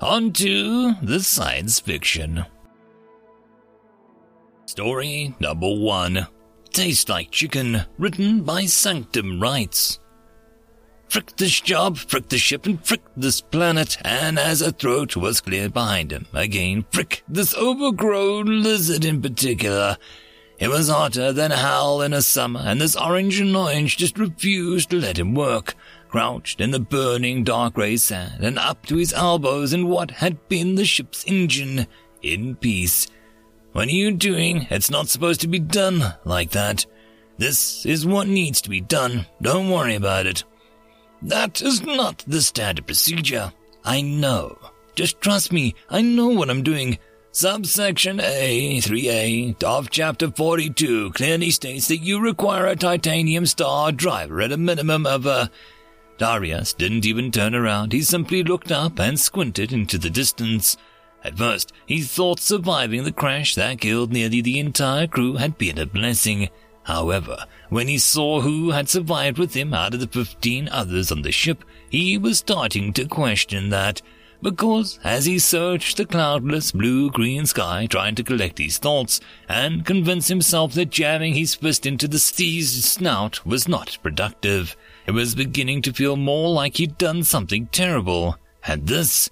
On to the science fiction. Story number one Taste Like Chicken, written by Sanctum Rights. Frick this job, frick the ship, and frick this planet, and as a throat was cleared behind him, again, frick this overgrown lizard in particular. It was hotter than hell in a summer, and this orange annoyance just refused to let him work crouched in the burning dark grey sand and up to his elbows in what had been the ship's engine, in peace. What are you doing? It's not supposed to be done like that. This is what needs to be done. Don't worry about it. That is not the standard procedure. I know. Just trust me. I know what I'm doing. Subsection A, 3A, of Chapter 42 clearly states that you require a titanium star driver at a minimum of a Darius didn't even turn around. He simply looked up and squinted into the distance. At first, he thought surviving the crash that killed nearly the entire crew had been a blessing. However, when he saw who had survived with him out of the 15 others on the ship, he was starting to question that. Because as he searched the cloudless blue-green sky trying to collect his thoughts and convince himself that jamming his fist into the sea's snout was not productive, it was beginning to feel more like he'd done something terrible. And this,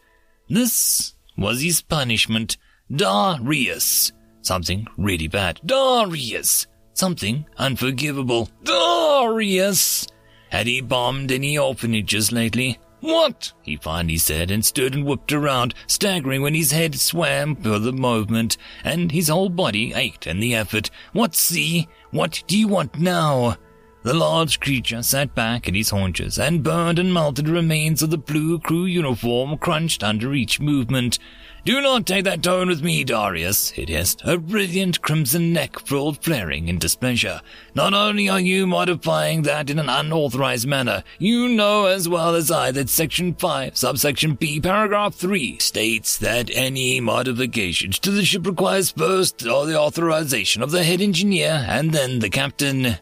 this was his punishment. Darius. Something really bad. Darius. Something unforgivable. Darius. Had he bombed any orphanages lately? What? he finally said and stood and whipped around, staggering when his head swam for the movement and his whole body ached in the effort. What see? What do you want now? The large creature sat back at his haunches, and burned and melted remains of the blue crew uniform crunched under each movement. Do not take that tone with me, Darius, it hissed, her brilliant crimson neck frill flaring in displeasure. Not only are you modifying that in an unauthorized manner, you know as well as I that Section 5, subsection B, paragraph 3 states that any modifications to the ship requires first the authorization of the head engineer and then the captain.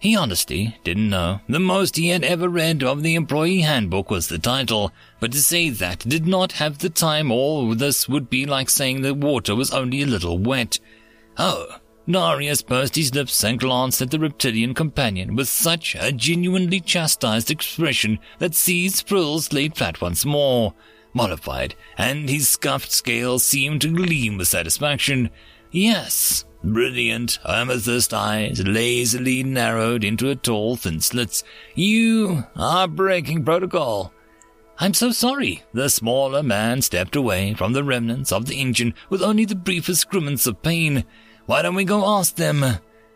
He honestly didn't know. The most he had ever read of the employee handbook was the title, but to say that did not have the time all this would be like saying the water was only a little wet. Oh, Darius pursed his lips and glanced at the reptilian companion with such a genuinely chastised expression that C's frills lay flat once more, mollified, and his scuffed scales seemed to gleam with satisfaction. Yes, Brilliant amethyst eyes lazily narrowed into a tall, thin slits. You are breaking protocol. I'm so sorry. The smaller man stepped away from the remnants of the engine with only the briefest grimace of pain. Why don't we go ask them?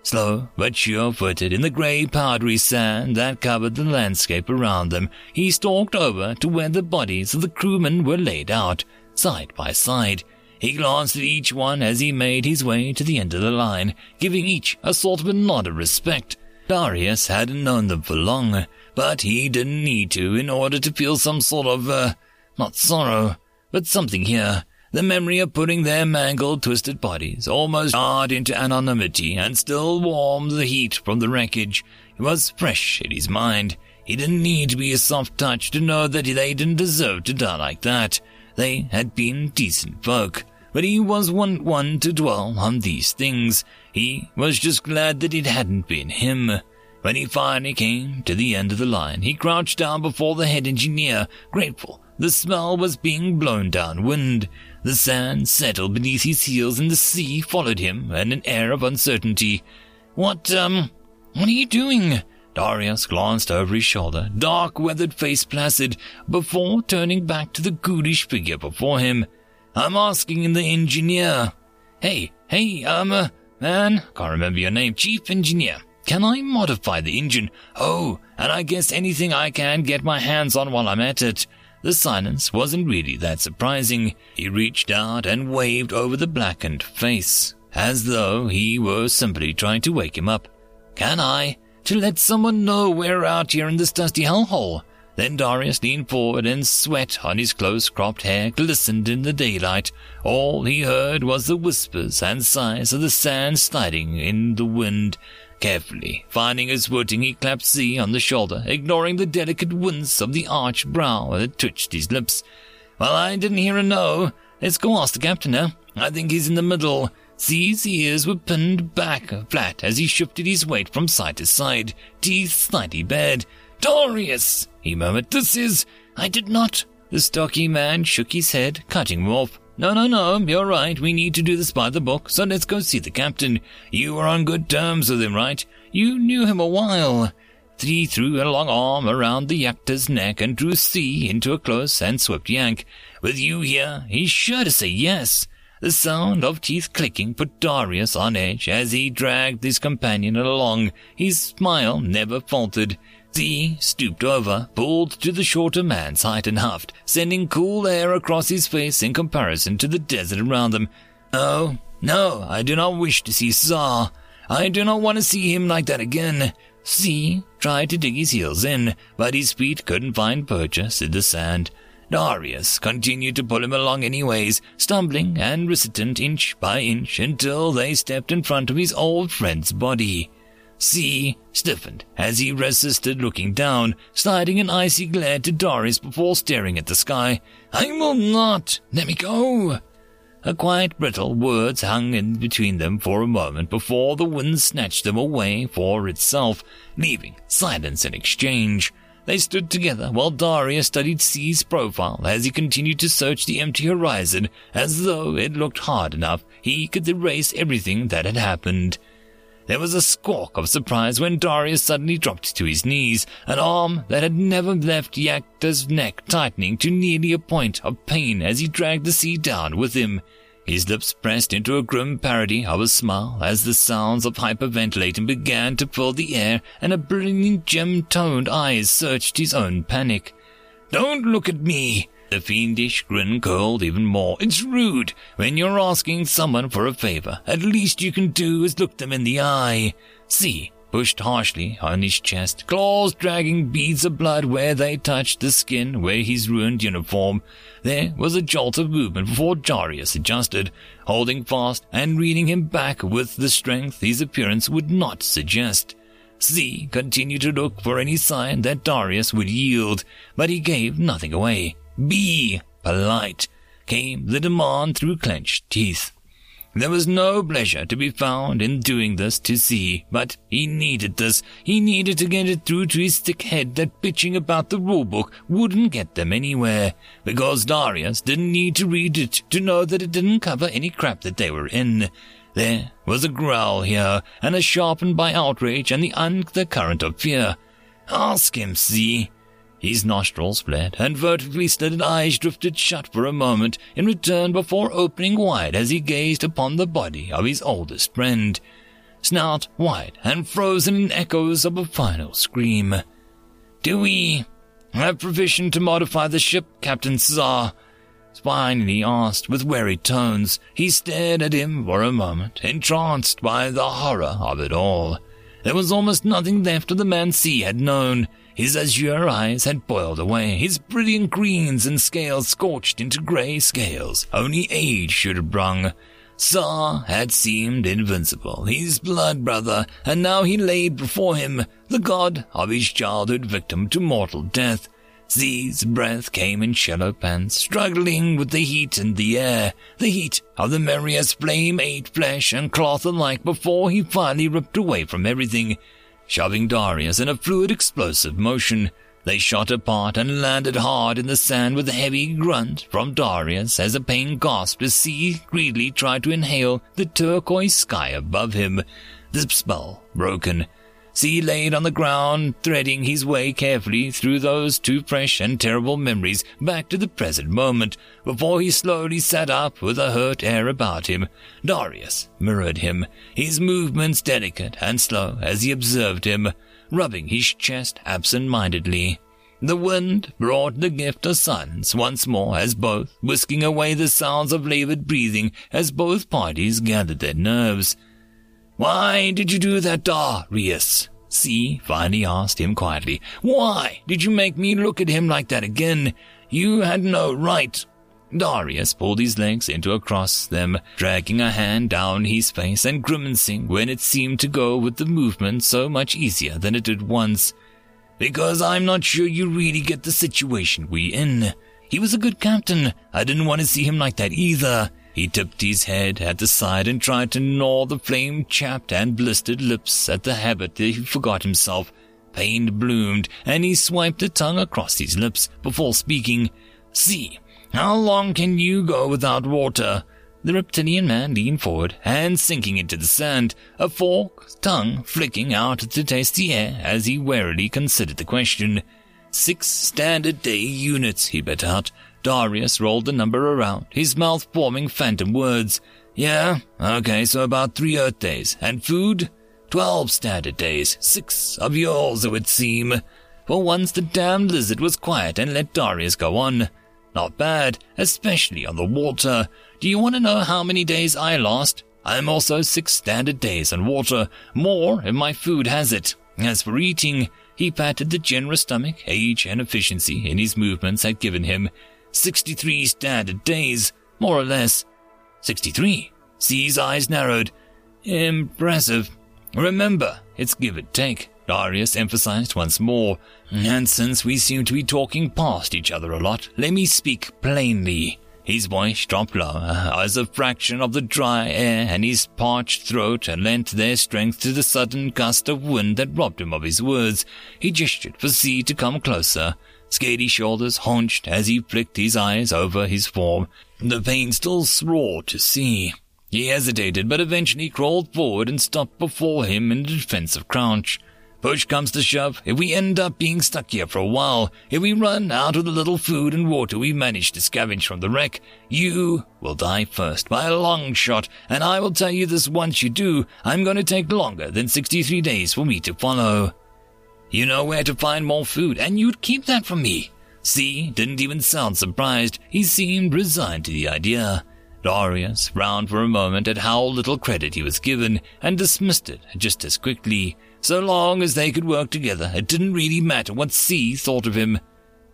Slow but sure-footed in the grey powdery sand that covered the landscape around them, he stalked over to where the bodies of the crewmen were laid out, side by side. He glanced at each one as he made his way to the end of the line, giving each a sort of a nod of respect. Darius hadn't known them for long, but he didn't need to in order to feel some sort of, uh, not sorrow, but something here. The memory of putting their mangled, twisted bodies almost hard into anonymity and still warm the heat from the wreckage. It was fresh in his mind. He didn't need to be a soft touch to know that they didn't deserve to die like that. They had been decent folk but he was one one to dwell on these things. He was just glad that it hadn't been him. When he finally came to the end of the line, he crouched down before the head engineer, grateful the smell was being blown downwind. The sand settled beneath his heels and the sea followed him in an air of uncertainty. What, um, what are you doing? Darius glanced over his shoulder, dark weathered face placid, before turning back to the ghoulish figure before him. I'm asking the engineer. Hey, hey, um, uh, man, can't remember your name, chief engineer. Can I modify the engine? Oh, and I guess anything I can get my hands on while I'm at it. The silence wasn't really that surprising. He reached out and waved over the blackened face, as though he were simply trying to wake him up. Can I? To let someone know we're out here in this dusty hellhole. Then Darius leaned forward and sweat on his close cropped hair glistened in the daylight. All he heard was the whispers and sighs of the sand sliding in the wind. Carefully, finding his footing, he clapped Z on the shoulder, ignoring the delicate wince of the arched brow that twitched his lips. Well, I didn't hear a no. Let's go ask the captain now. I think he's in the middle. Z's ears were pinned back flat as he shifted his weight from side to side, teeth slightly bared. Darius, he murmured, this is. I did not. The stocky man shook his head, cutting him off. No, no, no, you're right. We need to do this by the book, so let's go see the captain. You were on good terms with him, right? You knew him a while. He threw a long arm around the Yakta's neck and drew C into a close and swift yank. With you here, he's sure to say yes. The sound of teeth clicking put Darius on edge as he dragged his companion along. His smile never faltered. Z stooped over, pulled to the shorter man's height and huffed, sending cool air across his face in comparison to the desert around them. Oh, no, I do not wish to see Saw. I do not want to see him like that again. Z tried to dig his heels in, but his feet couldn't find purchase in the sand. Darius continued to pull him along anyways, stumbling and recitant inch by inch until they stepped in front of his old friend's body. C stiffened as he resisted looking down, sliding an icy glare to Darius before staring at the sky. I will not! Let me go! A quiet brittle words hung in between them for a moment before the wind snatched them away for itself, leaving silence in exchange. They stood together while Darius studied C's profile as he continued to search the empty horizon as though it looked hard enough he could erase everything that had happened. There was a squawk of surprise when Darius suddenly dropped to his knees, an arm that had never left Yakta's neck tightening to nearly a point of pain as he dragged the sea down with him. His lips pressed into a grim parody of a smile as the sounds of hyperventilating began to fill the air and a brilliant gem-toned eyes searched his own panic. Don't look at me, the fiendish grin curled even more. It's rude. When you're asking someone for a favor, at least you can do is look them in the eye. C pushed harshly on his chest, claws dragging beads of blood where they touched the skin where his ruined uniform. There was a jolt of movement before Darius adjusted, holding fast and reading him back with the strength his appearance would not suggest. Z continued to look for any sign that Darius would yield, but he gave nothing away. Be polite, came the demand through clenched teeth. There was no pleasure to be found in doing this to C, but he needed this. He needed to get it through to his thick head that bitching about the rulebook wouldn't get them anywhere, because Darius didn't need to read it to know that it didn't cover any crap that they were in. There was a growl here, and a sharpened by outrage and the undercurrent of fear. Ask him, C. His nostrils flared, and vertically slitted eyes drifted shut for a moment in return before opening wide as he gazed upon the body of his oldest friend. Snout wide and frozen in echoes of a final scream. Do we have provision to modify the ship, Captain Czar? Finally asked with weary tones. He stared at him for a moment, entranced by the horror of it all. There was almost nothing left of the man C had known. His azure eyes had boiled away, his brilliant greens and scales scorched into grey scales only age should have brung. Saw had seemed invincible, his blood brother, and now he laid before him the god of his childhood victim to mortal death. Z's breath came in shallow pants, struggling with the heat in the air. The heat of the merriest flame ate flesh and cloth alike before he finally ripped away from everything shoving Darius in a fluid explosive motion. They shot apart and landed hard in the sand with a heavy grunt from Darius as a pain gasped as C greedily tried to inhale the turquoise sky above him. The spell broken. C laid on the ground, threading his way carefully through those two fresh and terrible memories back to the present moment, before he slowly sat up with a hurt air about him. Darius mirrored him, his movements delicate and slow as he observed him, rubbing his chest absent-mindedly. The wind brought the gift of silence once more as both, whisking away the sounds of labored breathing as both parties gathered their nerves. Why did you do that, Darius? C finally asked him quietly. Why did you make me look at him like that again? You had no right. Darius pulled his legs into across them, dragging a hand down his face and grimacing when it seemed to go with the movement so much easier than it did once. Because I'm not sure you really get the situation we in. He was a good captain. I didn't want to see him like that either. He tipped his head at the side and tried to gnaw the flame-chapped and blistered lips at the habit that he forgot himself. Pain bloomed, and he swiped the tongue across his lips before speaking. See, how long can you go without water? The reptilian man leaned forward, hands sinking into the sand, a fork, tongue flicking out to taste the air as he warily considered the question. Six standard day units, he bet out. Darius rolled the number around, his mouth forming phantom words. Yeah, okay, so about three Earth days. And food? Twelve standard days. Six of yours, it would seem. For once the damned lizard was quiet and let Darius go on. Not bad, especially on the water. Do you want to know how many days I lost? I'm also six standard days on water, more if my food has it. As for eating, he patted the generous stomach age and efficiency in his movements had given him. 63 standard days, more or less. 63. C's eyes narrowed. Impressive. Remember, it's give and take. Darius emphasized once more. And since we seem to be talking past each other a lot, let me speak plainly. His voice dropped lower as a fraction of the dry air and his parched throat lent their strength to the sudden gust of wind that robbed him of his words. He gestured for C to come closer. Scaly shoulders hunched as he flicked his eyes over his form. The pain still roared to see. He hesitated, but eventually crawled forward and stopped before him in a defensive crouch. Push comes to shove, if we end up being stuck here for a while, if we run out of the little food and water we managed to scavenge from the wreck, you will die first by a long shot, and I will tell you this once you do, I'm going to take longer than 63 days for me to follow. You know where to find more food, and you'd keep that from me. C didn't even sound surprised. He seemed resigned to the idea. Darius frowned for a moment at how little credit he was given and dismissed it just as quickly. So long as they could work together, it didn't really matter what C thought of him.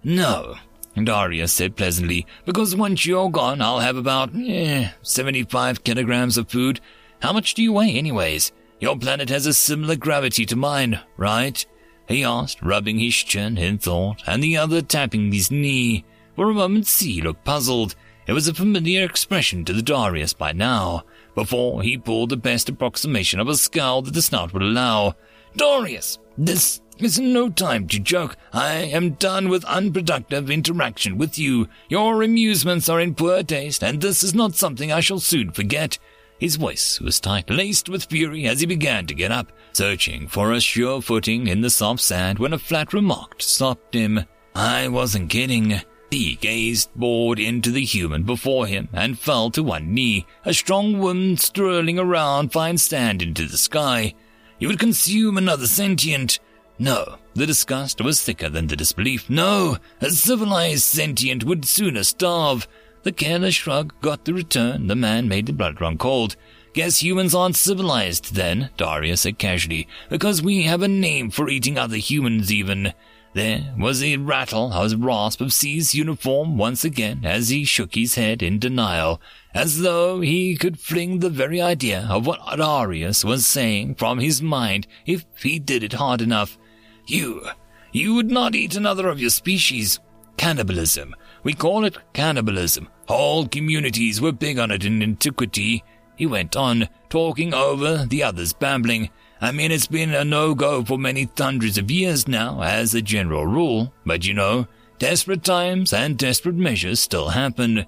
No, Darius said pleasantly, because once you're gone, I'll have about, eh, 75 kilograms of food. How much do you weigh, anyways? Your planet has a similar gravity to mine, right? He asked, rubbing his chin in thought, and the other tapping his knee. For a moment, C looked puzzled. It was a familiar expression to the Darius by now, before he pulled the best approximation of a scowl that the snout would allow. Darius, this is no time to joke. I am done with unproductive interaction with you. Your amusements are in poor taste, and this is not something I shall soon forget. His voice was tight, laced with fury as he began to get up, searching for a sure footing in the soft sand when a flat remark stopped him. I wasn't kidding. He gazed bored into the human before him and fell to one knee, a strong wind swirling around fine sand into the sky. You would consume another sentient. No, the disgust was thicker than the disbelief. No, a civilized sentient would sooner starve. The careless shrug got the return. The man made the blood run cold. Guess humans aren't civilized then, Darius said casually, because we have a name for eating other humans even. There was a rattle, a rasp of C's uniform once again as he shook his head in denial as though he could fling the very idea of what Darius was saying from his mind if he did it hard enough. You, you would not eat another of your species. Cannibalism. We call it cannibalism. Whole communities were big on it in antiquity. He went on, talking over the others babbling. I mean, it's been a no-go for many hundreds of years now, as a general rule. But you know, desperate times and desperate measures still happen.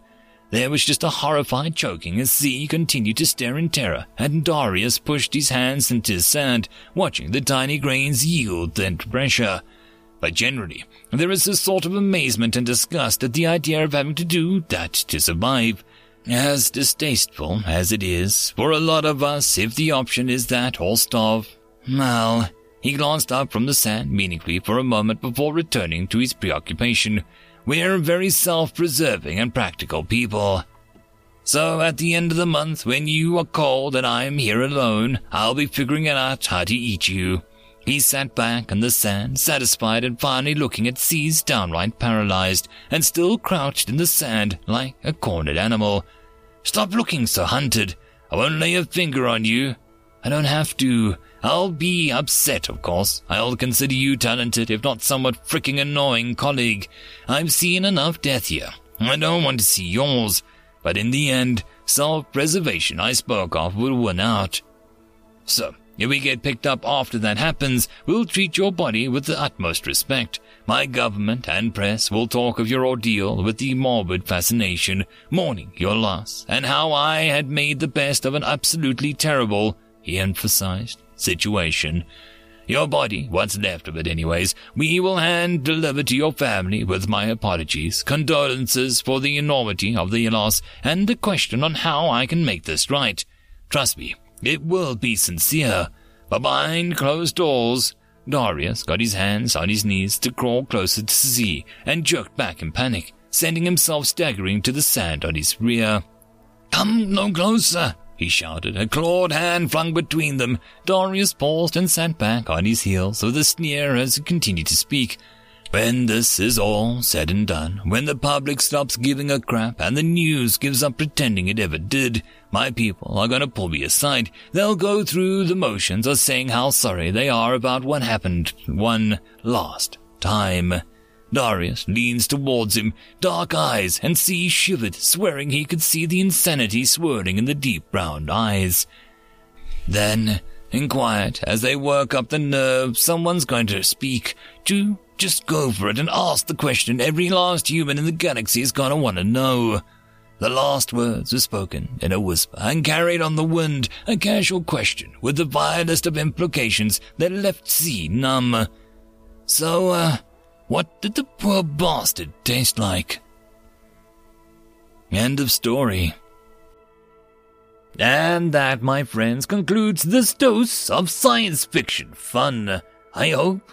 There was just a horrified choking as Z continued to stare in terror, and Darius pushed his hands into the sand, watching the tiny grains yield under pressure. But generally, there is a sort of amazement and disgust at the idea of having to do that to survive. As distasteful as it is for a lot of us if the option is that or starve, well, He glanced up from the sand meaningfully for a moment before returning to his preoccupation. We're very self-preserving and practical people. So at the end of the month, when you are cold and I'm here alone, I'll be figuring out how to eat you. He sat back on the sand, satisfied and finally looking at C's downright paralyzed and still crouched in the sand like a cornered animal. Stop looking so hunted. I won't lay a finger on you. I don't have to. I'll be upset, of course. I'll consider you talented, if not somewhat fricking annoying colleague. I've seen enough death here. I don't want to see yours. But in the end, self-preservation I spoke of will win out. So, if we get picked up after that happens, we'll treat your body with the utmost respect. My government and press will talk of your ordeal with the morbid fascination, mourning your loss, and how I had made the best of an absolutely terrible, he emphasized, situation. Your body, what's left of it anyways, we will hand deliver to your family with my apologies, condolences for the enormity of the loss, and a question on how I can make this right. Trust me, it will be sincere. But behind closed doors, Darius got his hands on his knees to crawl closer to Z and jerked back in panic, sending himself staggering to the sand on his rear. Come no closer, he shouted, a clawed hand flung between them. Darius paused and sat back on his heels with a sneer as he continued to speak. When this is all said and done, when the public stops giving a crap and the news gives up pretending it ever did, my people are to pull me aside. They'll go through the motions of saying how sorry they are about what happened one last time. Darius leans towards him, dark eyes, and sees shivered, swearing he could see the insanity swirling in the deep brown eyes. Then, in quiet, as they work up the nerve, someone's going to speak. To just go for it and ask the question every last human in the galaxy is gonna want to know. The last words were spoken in a whisper and carried on the wind, a casual question with the vilest of implications that left Z numb. So, uh, what did the poor bastard taste like? End of story. And that, my friends, concludes this dose of science fiction fun. I hope